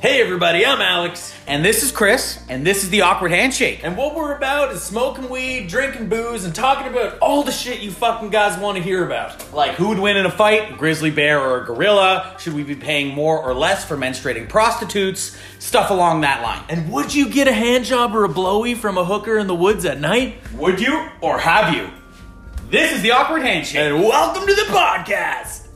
Hey everybody, I'm Alex. And this is Chris, and this is the Awkward Handshake. And what we're about is smoking weed, drinking booze, and talking about all the shit you fucking guys want to hear about. Like who would win in a fight, a grizzly bear or a gorilla? Should we be paying more or less for menstruating prostitutes? Stuff along that line. And would you get a hand job or a blowy from a hooker in the woods at night? Would you or have you? This is the Awkward Handshake. And welcome to the podcast.